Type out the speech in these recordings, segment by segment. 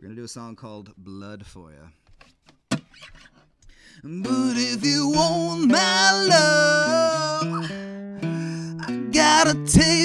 We're gonna do a song called Blood for You. But if you want my love, I gotta taste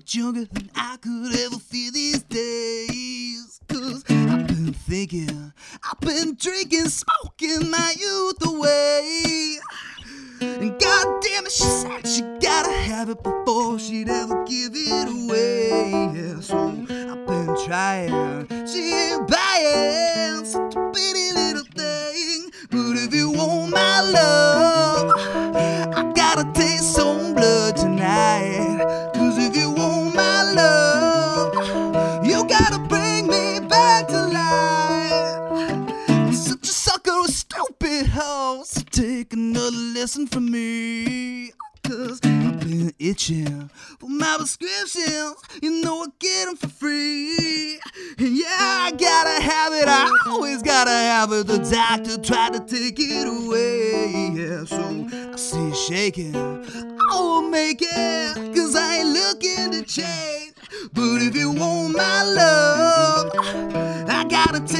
much younger than I could ever feel these days. Cause I've been thinking, I've been drinking, smoking my youth away. And god damn it, she said she gotta have it before she'd ever give it away. Yeah, so I've been trying, hoe. So take another lesson from me. Cause I've been itching for my prescriptions. You know I get them for free. And yeah, I gotta have it. I always gotta have it. The doctor tried to take it away. Yeah, so I see shaking. I will make it. Cause I ain't looking to change. But if you want my love, I gotta taste